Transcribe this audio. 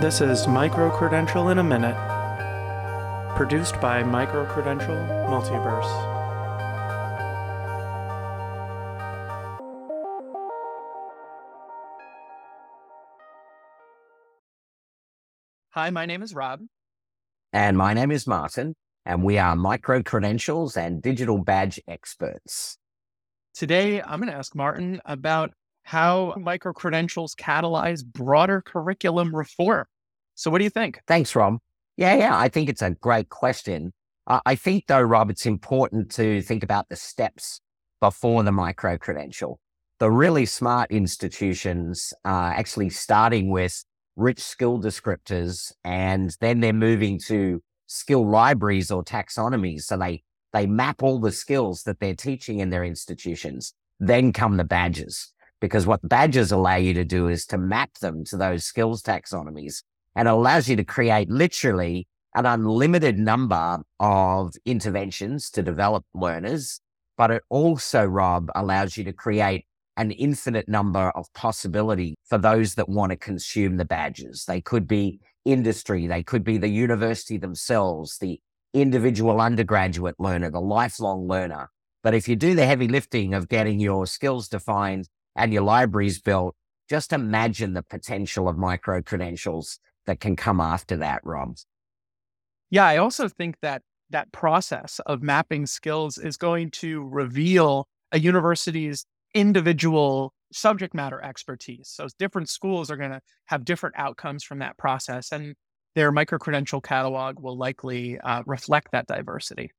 This is Micro Credential in a Minute, produced by Micro Credential Multiverse. Hi, my name is Rob. And my name is Martin, and we are micro credentials and digital badge experts. Today, I'm going to ask Martin about how micro credentials catalyze broader curriculum reform. So, what do you think? Thanks, Rob. Yeah, yeah, I think it's a great question. I think, though, Rob, it's important to think about the steps before the micro credential. The really smart institutions are actually starting with rich skill descriptors and then they're moving to skill libraries or taxonomies. So they, they map all the skills that they're teaching in their institutions. Then come the badges because what badges allow you to do is to map them to those skills taxonomies and allows you to create literally an unlimited number of interventions to develop learners. But it also, Rob, allows you to create an infinite number of possibility for those that want to consume the badges. They could be industry, they could be the university themselves, the individual undergraduate learner, the lifelong learner. But if you do the heavy lifting of getting your skills defined and your libraries built, just imagine the potential of micro credentials that can come after that, Rob. Yeah, I also think that that process of mapping skills is going to reveal a university's individual subject matter expertise. So different schools are going to have different outcomes from that process, and their micro credential catalog will likely uh, reflect that diversity.